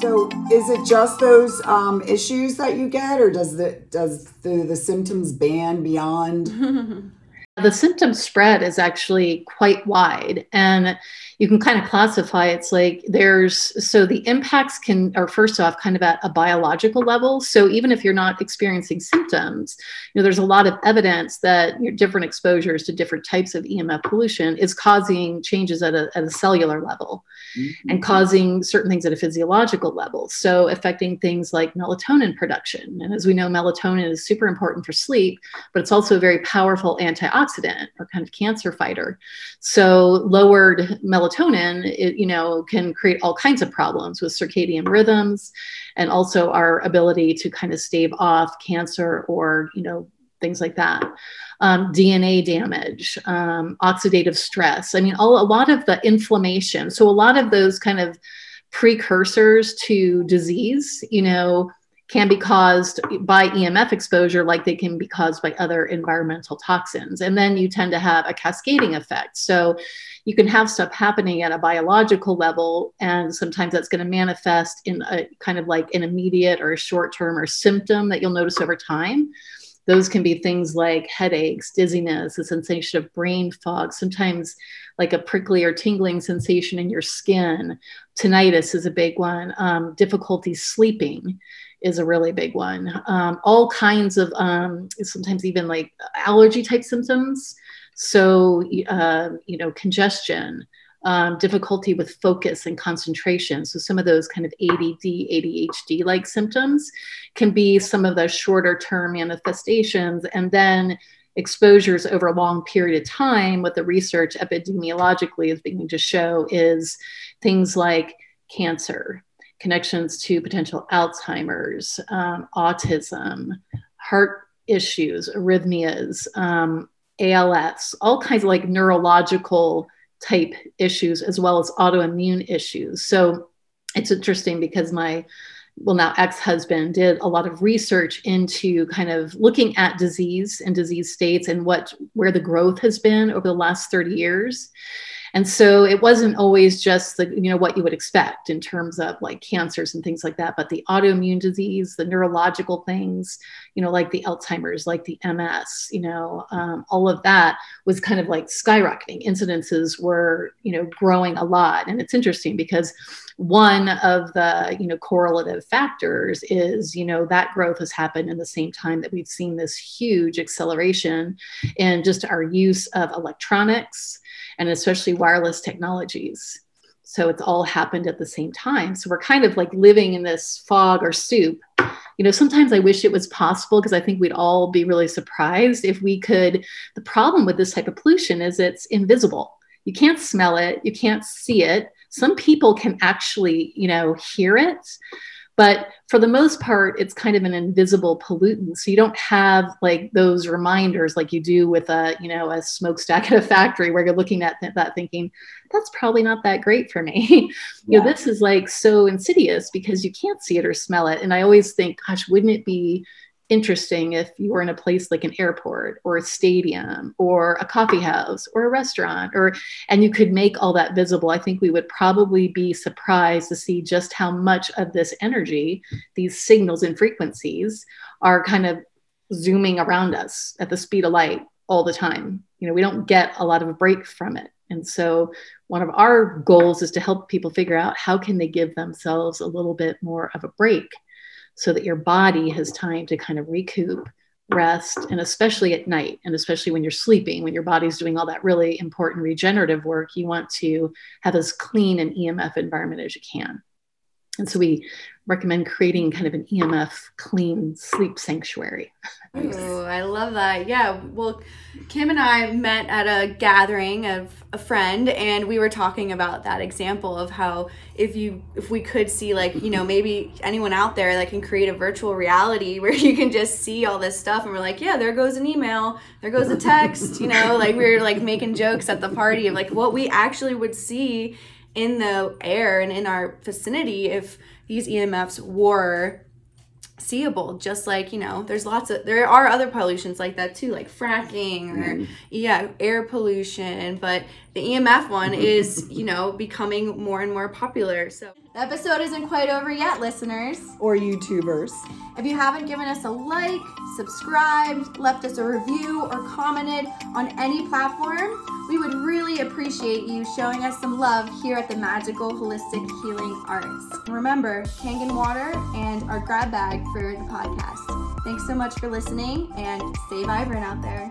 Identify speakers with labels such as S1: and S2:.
S1: So is it just those um, issues that you get, or does the does the, the symptoms ban beyond?
S2: the symptom spread is actually quite wide and you can kind of classify it's like there's so the impacts can are first off kind of at a biological level so even if you're not experiencing symptoms you know there's a lot of evidence that your different exposures to different types of emf pollution is causing changes at a, at a cellular level mm-hmm. and causing certain things at a physiological level so affecting things like melatonin production and as we know melatonin is super important for sleep but it's also a very powerful antioxidant antioxidant or kind of cancer fighter. So lowered melatonin, it, you know, can create all kinds of problems with circadian rhythms and also our ability to kind of stave off cancer or, you know, things like that. Um, DNA damage, um, oxidative stress. I mean, all, a lot of the inflammation. So, a lot of those kind of precursors to disease, you know, can be caused by EMF exposure, like they can be caused by other environmental toxins. And then you tend to have a cascading effect. So you can have stuff happening at a biological level, and sometimes that's going to manifest in a kind of like an immediate or a short term or symptom that you'll notice over time. Those can be things like headaches, dizziness, a sensation of brain fog, sometimes like a prickly or tingling sensation in your skin. Tinnitus is a big one, um, difficulty sleeping is a really big one. Um, all kinds of, um, sometimes even like allergy type symptoms. So, uh, you know, congestion, um, difficulty with focus and concentration. So, some of those kind of ADD, ADHD like symptoms can be some of the shorter term manifestations. And then exposures over a long period of time, what the research epidemiologically is beginning to show is things like cancer, connections to potential Alzheimer's, um, autism, heart issues, arrhythmias, um, ALS, all kinds of like neurological type issues, as well as autoimmune issues. So it's interesting because my well now ex-husband did a lot of research into kind of looking at disease and disease states and what where the growth has been over the last 30 years and so it wasn't always just the you know what you would expect in terms of like cancers and things like that but the autoimmune disease the neurological things you know like the alzheimer's like the ms you know um, all of that was kind of like skyrocketing. Incidences were you know growing a lot. And it's interesting because one of the you know correlative factors is you know that growth has happened in the same time that we've seen this huge acceleration in just our use of electronics and especially wireless technologies. So it's all happened at the same time. So we're kind of like living in this fog or soup. You know, sometimes I wish it was possible because I think we'd all be really surprised if we could. The problem with this type of pollution is it's invisible. You can't smell it, you can't see it. Some people can actually, you know, hear it but for the most part it's kind of an invisible pollutant. So you don't have like those reminders like you do with a you know a smokestack at a factory where you're looking at th- that thinking that's probably not that great for me. Yeah. you know this is like so insidious because you can't see it or smell it. And i always think gosh wouldn't it be interesting if you were in a place like an airport or a stadium or a coffee house or a restaurant or and you could make all that visible i think we would probably be surprised to see just how much of this energy these signals and frequencies are kind of zooming around us at the speed of light all the time. You know we don't get a lot of a break from it. And so one of our goals is to help people figure out how can they give themselves a little bit more of a break so that your body has time to kind of recoup rest and especially at night and especially when you're sleeping when your body's doing all that really important regenerative work you want to have as clean an emf environment as you can and so we recommend creating kind of an emf clean sleep sanctuary
S3: Oh, I love that. Yeah. Well, Kim and I met at a gathering of a friend and we were talking about that example of how if you if we could see like, you know, maybe anyone out there that can create a virtual reality where you can just see all this stuff and we're like, yeah, there goes an email, there goes a text, you know, like we were like making jokes at the party of like what we actually would see in the air and in our vicinity if these EMFs were seeable just like you know there's lots of there are other pollutions like that too like fracking or mm. yeah air pollution but
S4: the EMF one is, you know, becoming more and more popular. So
S3: The episode isn't quite over yet, listeners.
S1: Or YouTubers.
S3: If you haven't given us a like, subscribed, left us a review, or commented on any platform, we would appreciate you showing us some love here at the Magical Holistic Healing Arts. Remember, Kangen water and our grab bag for the podcast. Thanks so much for listening and stay vibrant out there.